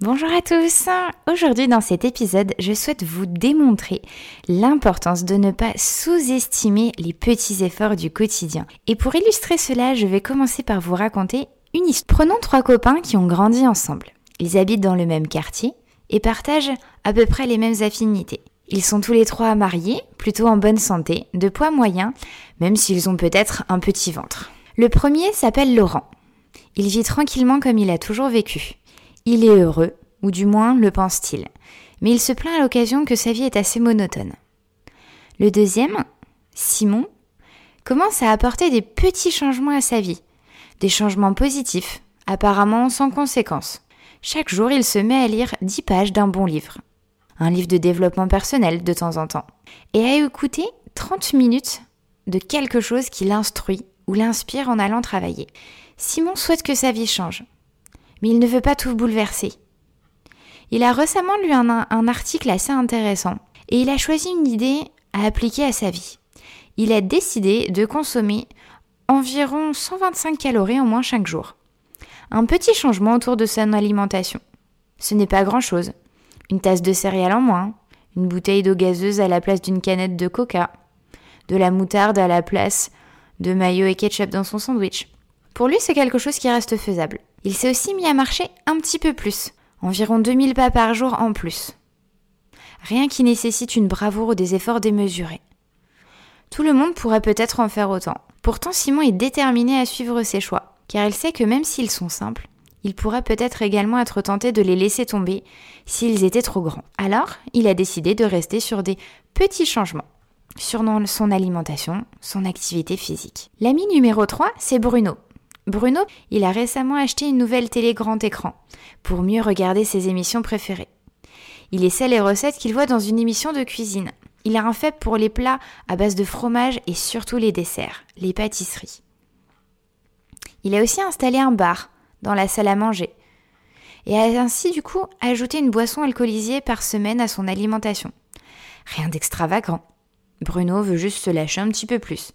Bonjour à tous Aujourd'hui dans cet épisode, je souhaite vous démontrer l'importance de ne pas sous-estimer les petits efforts du quotidien. Et pour illustrer cela, je vais commencer par vous raconter une histoire. Prenons trois copains qui ont grandi ensemble. Ils habitent dans le même quartier et partagent à peu près les mêmes affinités. Ils sont tous les trois mariés, plutôt en bonne santé, de poids moyen, même s'ils ont peut-être un petit ventre. Le premier s'appelle Laurent. Il vit tranquillement comme il a toujours vécu. Il est heureux, ou du moins le pense-t-il, mais il se plaint à l'occasion que sa vie est assez monotone. Le deuxième, Simon, commence à apporter des petits changements à sa vie, des changements positifs, apparemment sans conséquence. Chaque jour, il se met à lire 10 pages d'un bon livre, un livre de développement personnel de temps en temps, et à écouter 30 minutes de quelque chose qui l'instruit ou l'inspire en allant travailler. Simon souhaite que sa vie change, mais il ne veut pas tout bouleverser. Il a récemment lu un, article assez intéressant et il a choisi une idée à appliquer à sa vie. Il a décidé de consommer environ 125 calories en moins chaque jour. Un petit changement autour de son alimentation. Ce n'est pas grand-chose. Une tasse de céréales en moins, une bouteille d'eau gazeuse à la place d'une canette de coca, de la moutarde à la place de maillot et ketchup dans son sandwich. Pour lui, c'est quelque chose qui reste faisable. Il s'est aussi mis à marcher un petit peu plus, environ 2000 pas par jour en plus. Rien qui nécessite une bravoure ou des efforts démesurés. Tout le monde pourrait peut-être en faire autant. Pourtant, Simon est déterminé à suivre ses choix, car il sait que même s'ils sont simples, il pourrait peut-être également être tenté de les laisser tomber s'ils étaient trop grands. Alors, il a décidé de rester sur des petits changements sur son alimentation, son activité physique. L'ami numéro 3, c'est Bruno. Bruno, il a récemment acheté une nouvelle télé grand écran pour mieux regarder ses émissions préférées. Il essaie les recettes qu'il voit dans une émission de cuisine. Il a un faible pour les plats à base de fromage et surtout les desserts, les pâtisseries. Il a aussi installé un bar dans la salle à manger et a ainsi du coup ajouté une boisson alcoolisée par semaine à son alimentation. Rien d'extravagant. Bruno veut juste se lâcher un petit peu plus.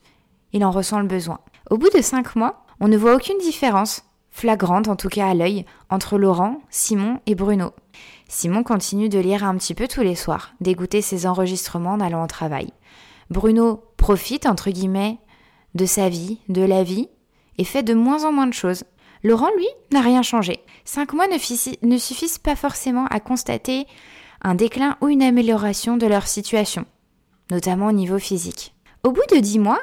Il en ressent le besoin. Au bout de cinq mois, on ne voit aucune différence, flagrante en tout cas à l'œil, entre Laurent, Simon et Bruno. Simon continue de lire un petit peu tous les soirs, d'écouter ses enregistrements en allant au travail. Bruno profite, entre guillemets, de sa vie, de la vie, et fait de moins en moins de choses. Laurent, lui, n'a rien changé. Cinq mois ne, ne suffisent pas forcément à constater un déclin ou une amélioration de leur situation, notamment au niveau physique. Au bout de dix mois,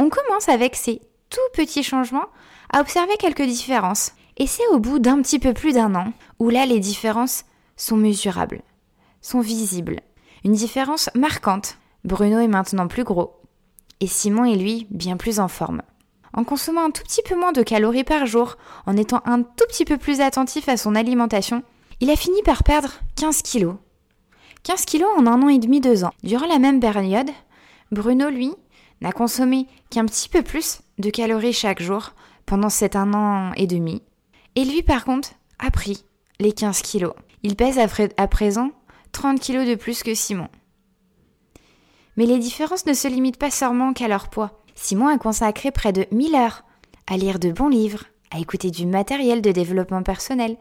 on commence avec ces tout petit changement, à observer quelques différences. Et c'est au bout d'un petit peu plus d'un an où là les différences sont mesurables, sont visibles. Une différence marquante. Bruno est maintenant plus gros. Et Simon est lui bien plus en forme. En consommant un tout petit peu moins de calories par jour, en étant un tout petit peu plus attentif à son alimentation, il a fini par perdre 15 kilos. 15 kilos en un an et demi, deux ans. Durant la même période, Bruno, lui, n'a consommé qu'un petit peu plus de calories chaque jour pendant cet un an et demi. Et lui, par contre, a pris les 15 kilos. Il pèse à, présent 30 kilos de plus que Simon. Mais les différences ne se limitent pas seulement qu'à leur poids. Simon a consacré près de 1000 heures à lire de bons livres, à écouter du matériel de développement personnel.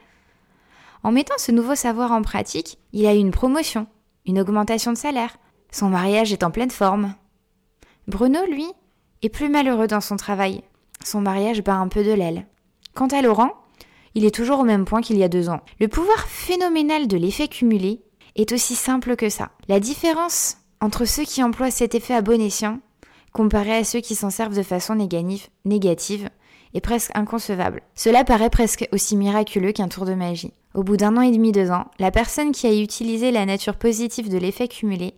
En mettant ce nouveau savoir en pratique, il a eu une promotion, une augmentation de salaire. Son mariage est en pleine forme. Bruno, lui, est plus malheureux dans son travail. Son mariage bat un peu de l'aile. Quant à Laurent, il est toujours au même point qu'il y a deux ans. Le pouvoir phénoménal de l'effet cumulé est aussi simple que ça. La différence entre ceux qui emploient cet effet à bon escient, comparé à ceux qui s'en servent de façon négative, est presque inconcevable. Cela paraît presque aussi miraculeux qu'un tour de magie. Au bout d'un an et demi, deux ans, la personne qui a utilisé la nature positive de l'effet cumulé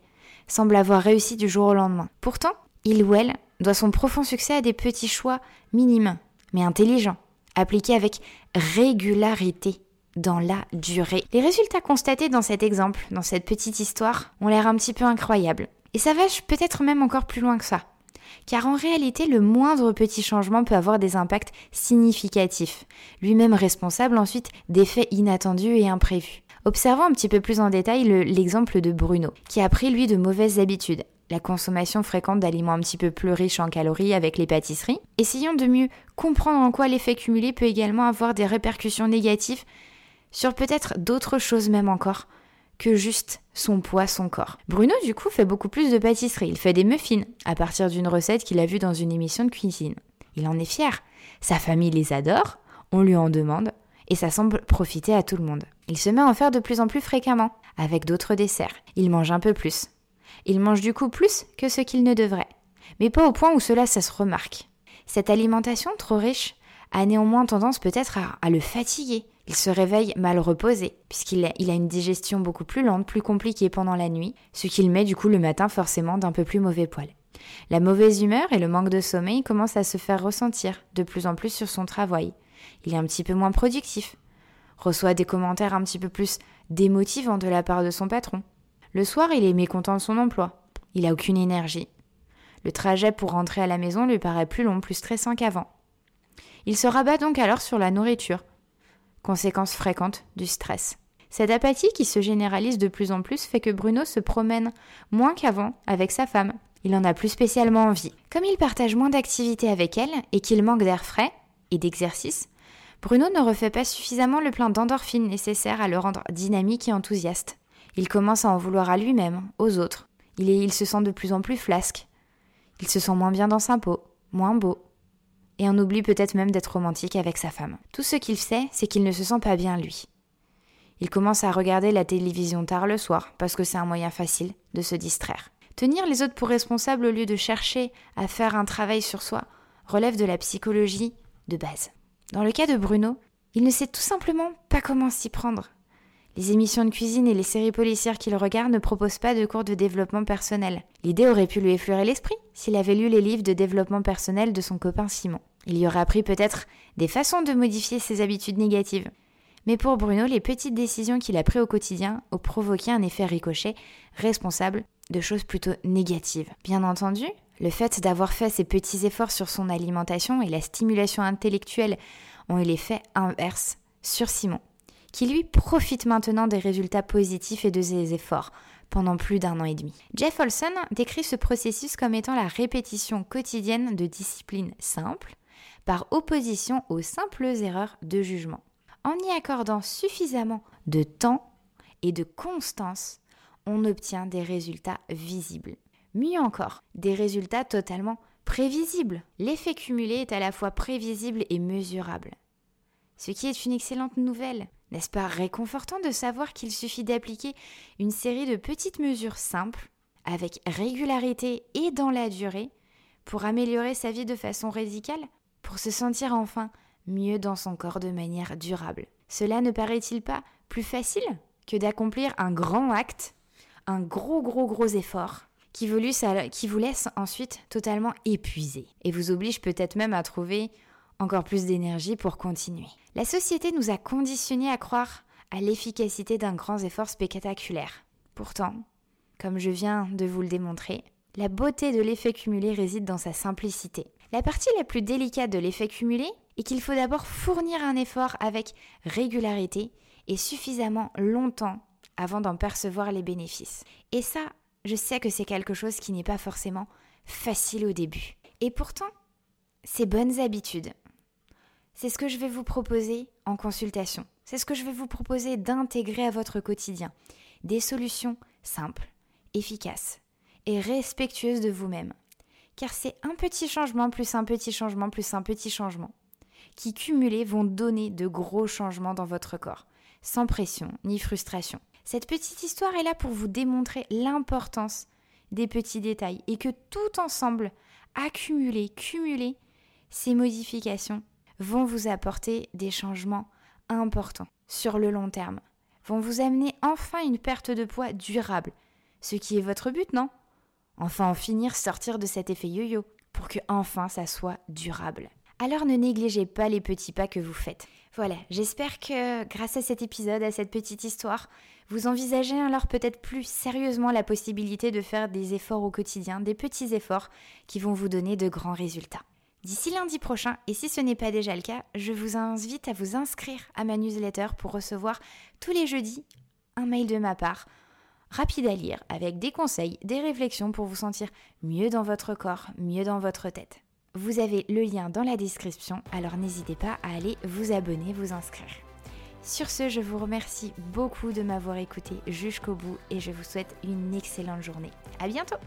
semble avoir réussi du jour au lendemain. Pourtant, il ou elle doit son profond succès à des petits choix minimes, mais intelligents, appliqués avec régularité. dans la durée. Les résultats constatés dans cet exemple, dans cette petite histoire, ont l'air un petit peu incroyables. Et ça va peut-être même encore plus loin que ça. Car en réalité, le moindre petit changement peut avoir des impacts significatifs, lui-même responsable ensuite d'effets inattendus et imprévus. Observons un petit peu plus en détail l'exemple de Bruno, qui a pris lui de mauvaises habitudes. La consommation fréquente d'aliments un petit peu plus riches en calories avec les pâtisseries. Essayons de mieux comprendre en quoi l'effet cumulé peut également avoir des répercussions négatives sur peut-être d'autres choses même encore que juste son poids, son corps. Bruno, du coup, fait beaucoup plus de pâtisserie. Il fait des muffins à partir d'une recette qu'il a vue dans une émission de cuisine. Il en est fier. Sa famille les adore, on lui en demande, et ça semble profiter à tout le monde. Il se met à en faire de plus en plus fréquemment, avec d'autres desserts. Il mange un peu plus. Il mange du coup plus que ce qu'il ne devrait. Mais pas au point où cela ça se remarque. Cette alimentation trop riche a néanmoins tendance peut-être à, le fatiguer. Il se réveille mal reposé, puisqu'il a, une digestion beaucoup plus lente, plus compliquée pendant la nuit, ce qui le met du coup le matin forcément d'un peu plus mauvais poil. La mauvaise humeur et le manque de sommeil commencent à se faire ressentir de plus en plus sur son travail. Il est un petit peu moins productif, reçoit des commentaires un petit peu plus démotivants de la part de son patron. Le soir, il est mécontent de son emploi. Il a aucune énergie. Le trajet pour rentrer à la maison lui paraît plus long, plus stressant qu'avant. Il se rabat donc alors sur la nourriture, conséquence fréquente du stress. Cette apathie qui se généralise de plus en plus fait que Bruno se promène moins qu'avant avec sa femme. Il en a plus spécialement envie. Comme il partage moins d'activités avec elle et qu'il manque d'air frais et d'exercice, Bruno ne refait pas suffisamment le plein d'endorphines nécessaire à le rendre dynamique et enthousiaste. Il commence à en vouloir à lui-même, aux autres. Il, se sent de plus en plus flasque. Il se sent moins bien dans sa peau, moins beau, et on oublie peut-être même d'être romantique avec sa femme. Tout ce qu'il sait, c'est qu'il ne se sent pas bien lui. Il commence à regarder la télévision tard le soir, parce que c'est un moyen facile de se distraire. Tenir les autres pour responsables au lieu de chercher à faire un travail sur soi relève de la psychologie de base. Dans le cas de Bruno, il ne sait tout simplement pas comment s'y prendre. Les émissions de cuisine et les séries policières qu'il regarde ne proposent pas de cours de développement personnel. L'idée aurait pu lui effleurer l'esprit s'il avait lu les livres de développement personnel de son copain Simon. Il y aurait appris peut-être des façons de modifier ses habitudes négatives. Mais pour Bruno, les petites décisions qu'il a prises au quotidien ont provoqué un effet ricochet responsable de choses plutôt négatives. Bien entendu, le fait d'avoir fait ces petits efforts sur son alimentation et la stimulation intellectuelle ont eu l'effet inverse sur Simon qui lui profite maintenant des résultats positifs et de ses efforts pendant plus d'un an et demi. Jeff Olson décrit ce processus comme étant la répétition quotidienne de disciplines simples par opposition aux simples erreurs de jugement. En y accordant suffisamment de temps et de constance, on obtient des résultats visibles. Mieux encore, des résultats totalement prévisibles. L'effet cumulé est à la fois prévisible et mesurable. Ce qui est une excellente nouvelle. N'est-ce pas réconfortant de savoir qu'il suffit d'appliquer une série de petites mesures simples, avec régularité et dans la durée, pour améliorer sa vie de façon radicale, pour se sentir enfin mieux dans son corps de manière durable? Cela ne paraît-il pas plus facile que d'accomplir un grand acte, un gros gros gros effort qui vous, laisse ensuite totalement épuisé? Et vous oblige peut-être même à trouver encore plus d'énergie pour continuer. La société nous a conditionnés à croire à l'efficacité d'un grand effort spectaculaire. Pourtant, comme je viens de vous le démontrer, la beauté de l'effet cumulé réside dans sa simplicité. La partie la plus délicate de l'effet cumulé est qu'il faut d'abord fournir un effort avec régularité et suffisamment longtemps avant d'en percevoir les bénéfices. Et ça, je sais que c'est quelque chose qui n'est pas forcément facile au début. Et pourtant, ces bonnes habitudes, c'est ce que je vais vous proposer en consultation. C'est ce que je vais vous proposer d'intégrer à votre quotidien. Des solutions simples, efficaces et respectueuses de vous-même. Car c'est un petit changement plus un petit changement plus un petit changement qui cumulés vont donner de gros changements dans votre corps, sans pression ni frustration. Cette petite histoire est là pour vous démontrer l'importance des petits détails et que tout ensemble, accumuler, cumuler ces modifications vont vous apporter des changements importants sur le long terme, vont vous amener enfin une perte de poids durable, ce qui est votre but, non? Enfin en finir sortir de cet effet yo-yo, pour que enfin ça soit durable. Alors ne négligez pas les petits pas que vous faites. Voilà, j'espère que grâce à cet épisode, à cette petite histoire, vous envisagez alors peut-être plus sérieusement la possibilité de faire des efforts au quotidien, des petits efforts qui vont vous donner de grands résultats. D'ici lundi prochain, et si ce n'est pas déjà le cas, je vous invite à vous inscrire à ma newsletter pour recevoir tous les jeudis un mail de ma part, rapide à lire, avec des conseils, des réflexions pour vous sentir mieux dans votre corps, mieux dans votre tête. Vous avez le lien dans la description, alors n'hésitez pas à aller vous abonner, vous inscrire. Sur ce, je vous remercie beaucoup de m'avoir écouté jusqu'au bout et je vous souhaite une excellente journée. À bientôt!